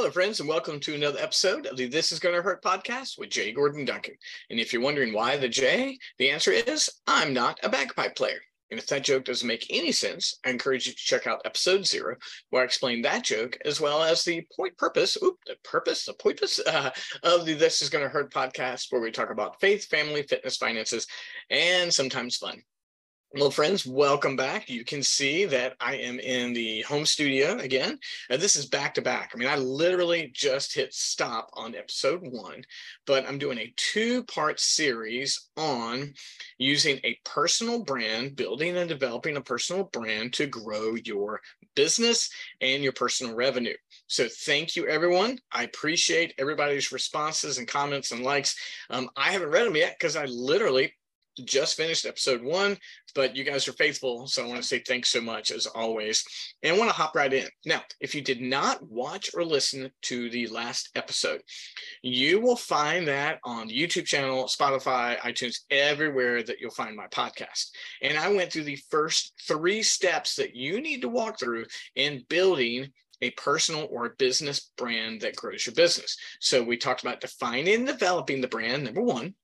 Hello, friends, and welcome to another episode of the This Is Gonna Hurt podcast with Jay Gordon Duncan. And if you're wondering why the J, the answer is I'm not a bagpipe player. And if that joke doesn't make any sense, I encourage you to check out episode zero, where I explain that joke as well as the point purpose, oop, the purpose, the purpose uh, of the This Is Gonna Hurt podcast, where we talk about faith, family, fitness, finances, and sometimes fun. Well, friends, welcome back. You can see that I am in the home studio again. Now, this is back to back. I mean, I literally just hit stop on episode one, but I'm doing a two part series on using a personal brand, building and developing a personal brand to grow your business and your personal revenue. So, thank you, everyone. I appreciate everybody's responses and comments and likes. Um, I haven't read them yet because I literally just finished episode one, but you guys are faithful. So I want to say thanks so much as always. And I want to hop right in. Now, if you did not watch or listen to the last episode, you will find that on the YouTube channel, Spotify, iTunes, everywhere that you'll find my podcast. And I went through the first three steps that you need to walk through in building a personal or a business brand that grows your business. So we talked about defining and developing the brand, number one.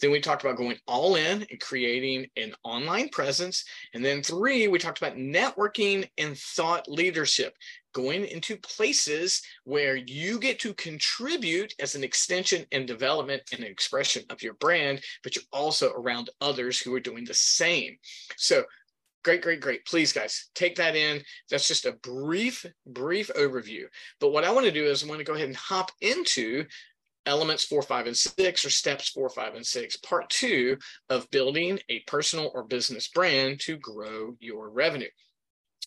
Then we talked about going all in and creating an online presence. And then three, we talked about networking and thought leadership, going into places where you get to contribute as an extension and development and expression of your brand, but you're also around others who are doing the same. So Great, great, great. Please, guys, take that in. That's just a brief, brief overview. But what I want to do is I want to go ahead and hop into elements four, five, and six, or steps four, five, and six, part two of building a personal or business brand to grow your revenue.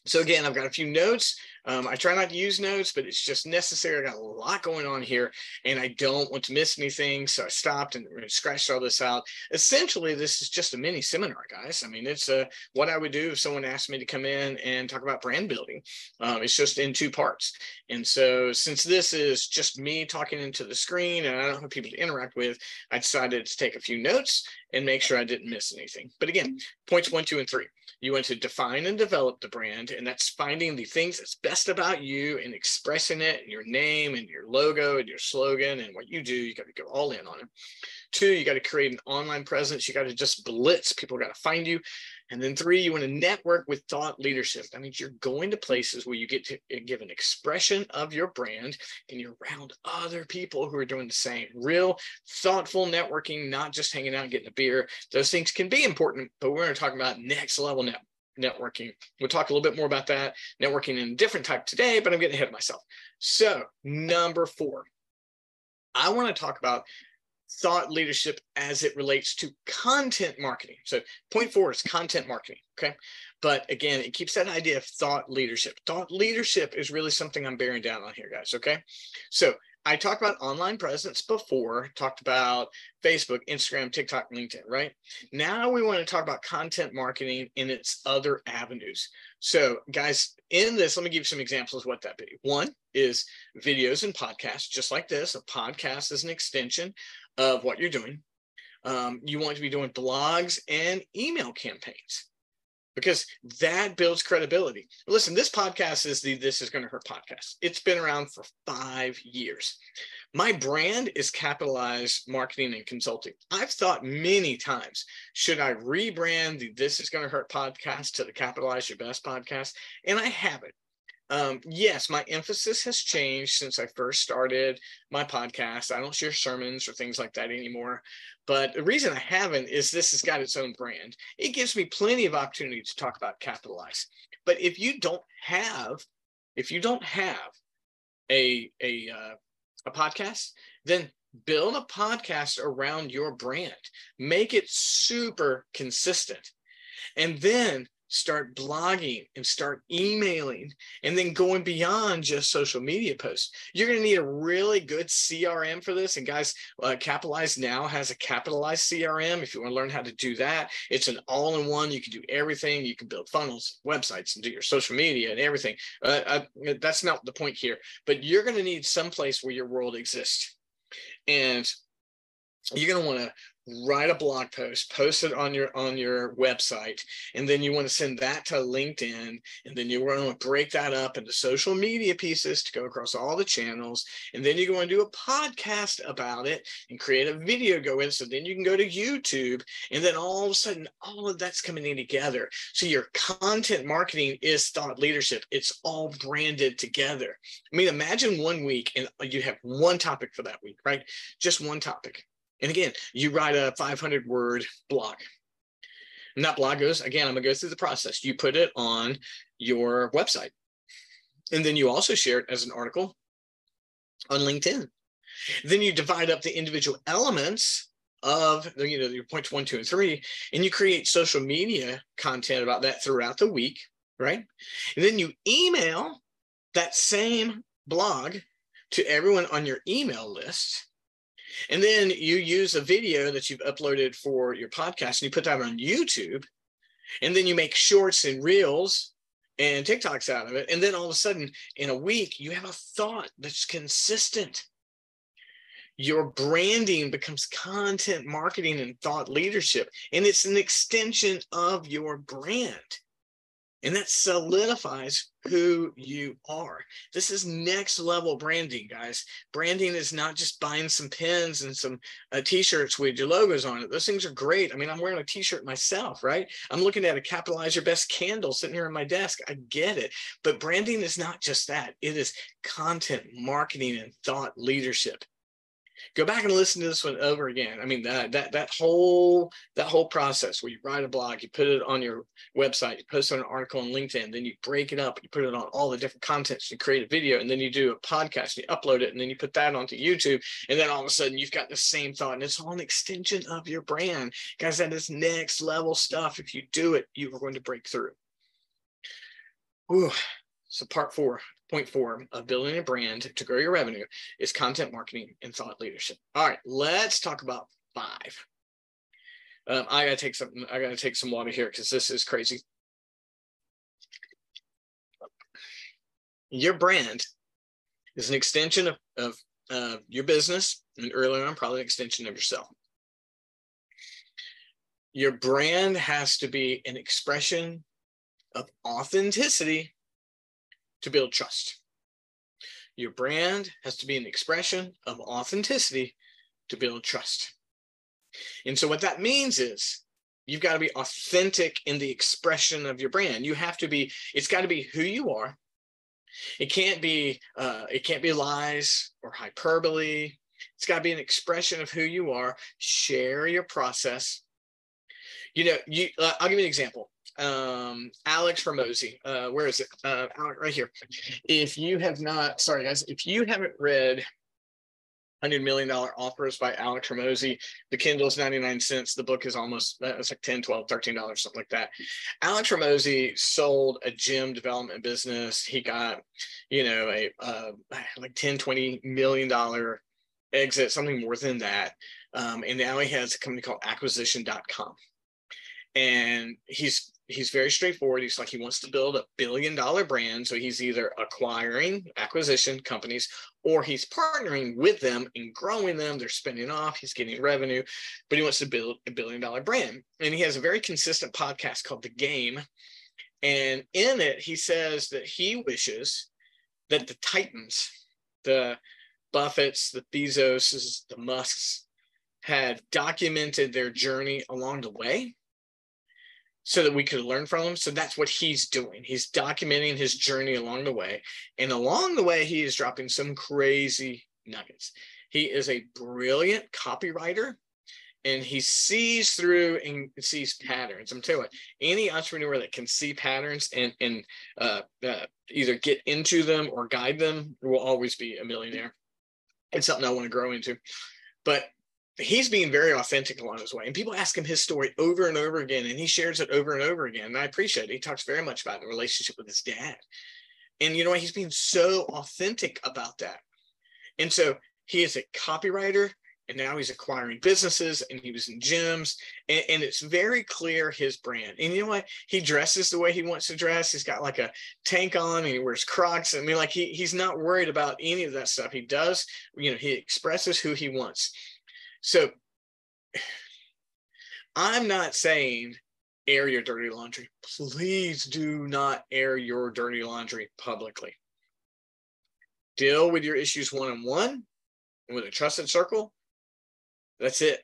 So again, I've got a few notes. Um, I try not to use notes, but it's just necessary. I got a lot going on here and I don't want to miss anything. So I stopped and scratched all this out. Essentially, this is just a mini seminar, guys. I mean, it's uh, what I would do if someone asked me to come in and talk about brand building. Um, it's just in two parts. And so since this is just me talking into the screen and I don't have people to interact with, I decided to take a few notes and make sure I didn't miss anything. But again, points one, two, and three. You want to define and develop the brand, and that's finding the things that's best about you and expressing it, your name and your logo and your slogan and what you do. You got to go all in on it. Two, you got to create an online presence. You got to just blitz. People got to find you. And then three, you want to network with thought leadership. That means you're going to places where you get to uh, give an expression of your brand and you're around other people who are doing the same. Real thoughtful networking, not just hanging out and getting a beer. Those things can be important, but we're going to talk about next level net networking. We'll talk a little bit more about that networking in a different type today, but I'm getting ahead of myself. So, number four, I want to talk about thought leadership as it relates to content marketing. So point four is content marketing. Okay. But again, it keeps that idea of thought leadership. Thought leadership is really something I'm bearing down on here, guys. Okay. So I talked about online presence before, talked about Facebook, Instagram, TikTok, LinkedIn, right? Now we want to talk about content marketing in its other avenues. So, guys, in this, let me give you some examples of what that be. One is videos and podcasts, just like this. A podcast is an extension of what you're doing. Um, you want to be doing blogs and email campaigns because that builds credibility. Listen, this podcast is the This Is Going to Hurt podcast. It's been around for five years. My brand is capitalized marketing and consulting. I've thought many times, should I rebrand the This Is Going to Hurt podcast to the Capitalize Your Best podcast? And I haven't. Um, yes, my emphasis has changed since I first started my podcast. I don't share sermons or things like that anymore. But the reason I haven't is this has got its own brand. It gives me plenty of opportunity to talk about capitalize. But if you don't have, if you don't have a a uh, a podcast, then build a podcast around your brand. Make it super consistent. And then start blogging and start emailing and then going beyond just social media posts. You're going to need a really good CRM for this. And guys, uh, Capitalize now has a capitalized CRM. If you want to learn how to do that, it's an all in one. You can do everything. You can build funnels, websites, and do your social media and everything. Uh, uh, that's not the point here, but you're going to need some place where your world exists. And you're going to want to write a blog post post it on your on your website and then you want to send that to linkedin and then you want to break that up into social media pieces to go across all the channels and then you're going to do a podcast about it and create a video go in so then you can go to youtube and then all of a sudden all of that's coming in together. So your content marketing is thought leadership. It's all branded together. I mean imagine one week and you have one topic for that week right? Just one topic and again, you write a 500 word blog. And that blog goes, again, I'm going to go through the process. You put it on your website. And then you also share it as an article on LinkedIn. Then you divide up the individual elements of the, you know your points one, two, and three, and you create social media content about that throughout the week, right? And then you email that same blog to everyone on your email list and then you use a video that you've uploaded for your podcast and you put that on YouTube. And then you make shorts and reels and TikToks out of it. And then all of a sudden, in a week, you have a thought that's consistent. Your branding becomes content marketing and thought leadership, and it's an extension of your brand. And that solidifies who you are. This is next level branding, guys. Branding is not just buying some pins and some uh, t-shirts with your logos on it. Those things are great. I mean, I'm wearing a t-shirt myself, right? I'm looking at a capitalize your best candle sitting here on my desk. I get it. But branding is not just that. It is content marketing and thought leadership go back and listen to this one over again. I mean that that that whole that whole process where you write a blog, you put it on your website, you post on an article on LinkedIn, then you break it up, you put it on all the different contents, you create a video, and then you do a podcast, and you upload it, and then you put that onto YouTube, and then all of a sudden you've got the same thought, and it's all an extension of your brand, guys. That is next level stuff. If you do it, you are going to break through. Ooh. So part four, point four of building a brand to grow your revenue is content marketing and thought leadership. All right, let's talk about five. Um, I gotta take some. I gotta take some water here because this is crazy. Your brand is an extension of, of uh, your business, and earlier on, probably an extension of yourself. Your brand has to be an expression of authenticity to build trust. Your brand has to be an expression of authenticity to build trust. And so, what that means is you've got to be authentic in the expression of your brand. You have to be, it's got to be who you are. It can't be, uh, it can't be lies or hyperbole. It's got to be an expression of who you are. Share your process. You know, you. Uh, I'll give you an example um, Alex Hormozi. Uh, where is it? Uh, right here. If you have not, sorry guys, if you haven't read Hundred Million Dollar Offers by Alex Hormozi, the Kindle is 99 cents. The book is almost, uh, it's like 10, 12, 13 dollars, something like that. Alex Hormozi sold a gym development business. He got, you know, a uh, like 10, 20 million dollar exit, something more than that. Um, and now he has a company called acquisition.com and he's he's very straightforward. He's like he wants to build a billion dollar brand. So he's either acquiring acquisition companies or he's partnering with them and growing them. They're spinning off, he's getting revenue, but he wants to build a billion dollar brand. And he has a very consistent podcast called The Game. And in it, he says that he wishes that the Titans, the Buffetts, the Bezoses, the Musks, had documented their journey along the way so that we could learn from him. So that's what he's doing. He's documenting his journey along the way. And along the way, he is dropping some crazy nuggets. He is a brilliant copywriter and he sees through and sees patterns. I'm telling you, any entrepreneur that can see patterns and, and uh, uh, either get into them or guide them will always be a millionaire. It's something I want to grow into. But he's being very authentic along his way. And people ask him his story over and over again, and he shares it over and over again. And I appreciate it. He talks very much about the relationship with his dad. And you know, what? he's being so authentic about that. And so he is a copywriter, and now he's acquiring businesses, and he was in gyms, and, and it's very clear his brand. And you know what? He dresses the way he wants to dress. He's got like a tank on, and he wears Crocs. I mean, like he he's not worried about any of that stuff. He does, you know, he expresses who he wants so I'm not saying air your dirty laundry. Please do not air your dirty laundry publicly. Deal with your issues one on one with a trusted circle. That's it.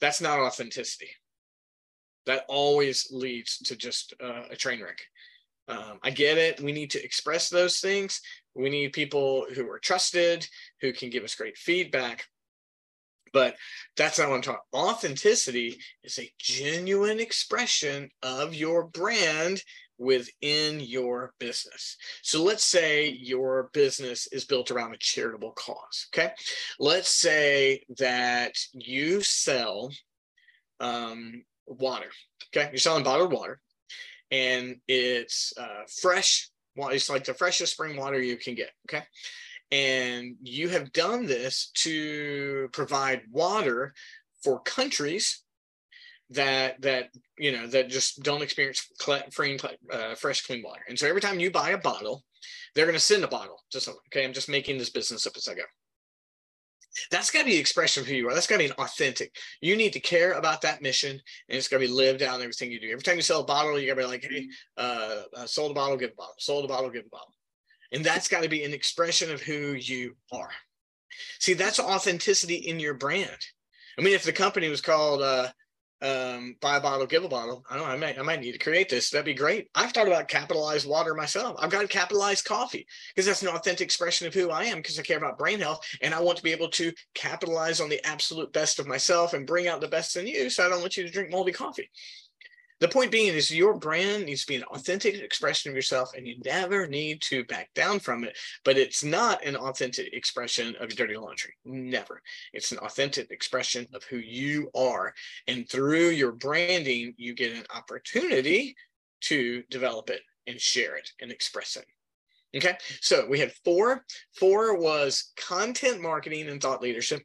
That's not authenticity. That always leads to just uh, a train wreck. Um, I get it. We need to express those things. We need people who are trusted, who can give us great feedback. But that's not what I'm talking. Authenticity is a genuine expression of your brand within your business. So let's say your business is built around a charitable cause. Okay. Let's say that you sell um, water. Okay. You're selling bottled water and it's uh, fresh. Well, it's like the freshest spring water you can get. Okay. And you have done this to provide water for countries that that you know that just don't experience free uh, fresh clean water. And so every time you buy a bottle they're going to send a bottle to someone okay? I'm just making this business up as i go. That's got to be the expression of who you are. That's got to be an authentic. You need to care about that mission and it's got to be lived out in everything you do. Every time you sell a bottle you got to be like hey uh, uh, sold a bottle give a bottle. Sold a bottle give a bottle and that's got to be an expression of who you are see that's authenticity in your brand i mean if the company was called uh, um, buy a bottle, give a bottle. I don't know. I might, I might need to create this. That'd be great. I've thought about capitalized water myself. I've got capitalized coffee because that's an authentic expression of who I am because I care about brain health and I want to be able to capitalize on the absolute best of myself and bring out the best in you. So I don't want you to drink moldy coffee. The point being is your brand needs to be an authentic expression of yourself and you never need to back down from it. But it's not an authentic expression of dirty laundry. Never. It's an authentic expression of who you are. And through your branding, you get an opportunity to develop it and share it and express it. Okay, so we had four. Four was content marketing and thought leadership.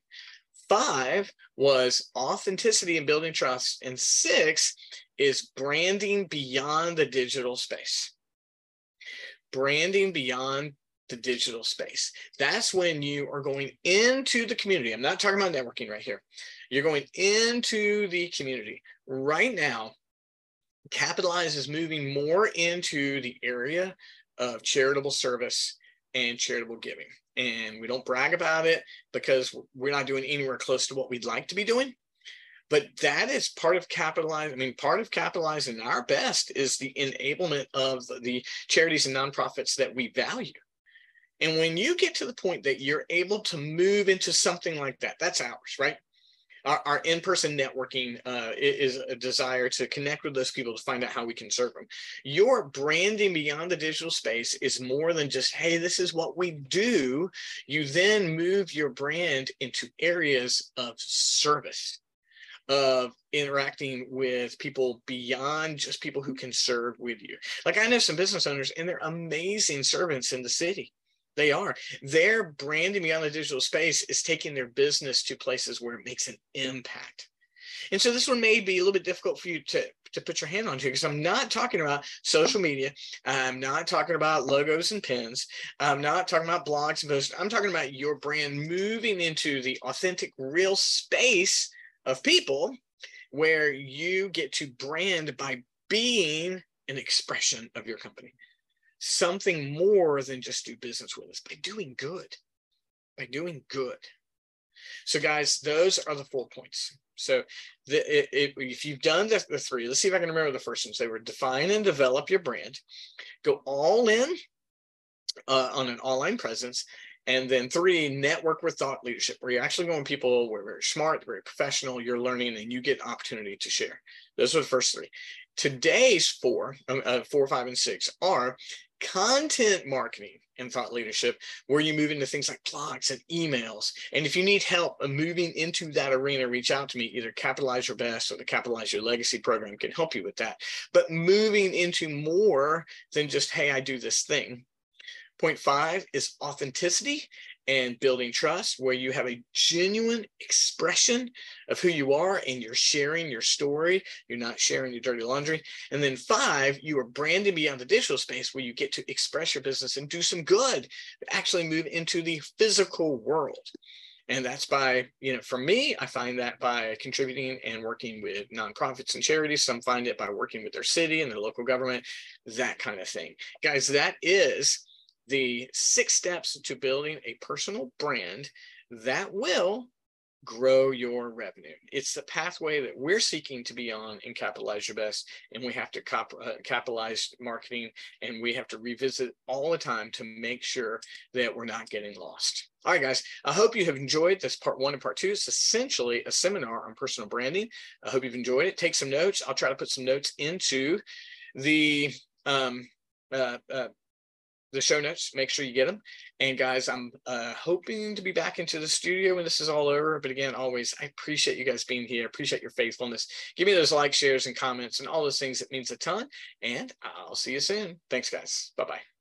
Five was authenticity and building trust. And six is branding beyond the digital space. Branding beyond the digital space. That's when you are going into the community. I'm not talking about networking right here. You're going into the community. Right now, Capitalize is moving more into the area of charitable service and charitable giving. And we don't brag about it because we're not doing anywhere close to what we'd like to be doing but that is part of capitalizing. I mean, part of capitalizing our best is the enablement of the charities and nonprofits that we value. And when you get to the point that you're able to move into something like that, that's ours, right? Our, our in-person networking uh, is a desire to connect with those people to find out how we can serve them. Your branding beyond the digital space is more than just, hey, this is what we do. You then move your brand into areas of service of interacting with people beyond just people who can serve with you. Like I know some business owners and they're amazing servants in the city. They are. Their branding beyond the digital space is taking their business to places where it makes an impact. And so this one may be a little bit difficult for you to, to put your hand on onto because I'm not talking about social media. I'm not talking about logos and pins. I'm not talking about blogs and posts. I'm talking about your brand moving into the authentic, real space of people where you get to brand by being an expression of your company, something more than just do business with us, by doing good, by doing good. So, guys, those are the four points. So, the, it, it, if you've done the, the three, let's see if I can remember the first ones. They were define and develop your brand, go all in uh, on an online presence, and then three, network with thought leadership, where you're actually going people where very smart, very professional, you're learning, and you get opportunity to share. Those are the first three. Today's four, um, uh, four, five, and six are content marketing and thought leadership, where you move into things like blogs and emails. And if you need help moving into that arena, reach out to me. Either Capitalize Your Best or the Capitalize Your Legacy program can help you with that. But moving into more than just, hey, I do this thing Point five is authenticity and building trust, where you have a genuine expression of who you are and you're sharing your story. You're not sharing your dirty laundry. And then five, you are branding beyond the digital space where you get to express your business and do some good, actually move into the physical world. And that's by, you know, for me, I find that by contributing and working with nonprofits and charities. Some find it by working with their city and their local government, that kind of thing. Guys, that is the six steps to building a personal brand that will grow your revenue. It's the pathway that we're seeking to be on in Capitalize Your Best. And we have to uh, capitalize marketing and we have to revisit all the time to make sure that we're not getting lost. All right, guys, I hope you have enjoyed this part one and part two. It's essentially a seminar on personal branding. I hope you've enjoyed it. Take some notes. I'll try to put some notes into the um, uh, uh, the show notes. Make sure you get them. And guys, I'm uh, hoping to be back into the studio when this is all over. But again, always, I appreciate you guys being here. Appreciate your faithfulness. Give me those likes, shares, and comments, and all those things. It means a ton. And I'll see you soon. Thanks, guys. Bye bye.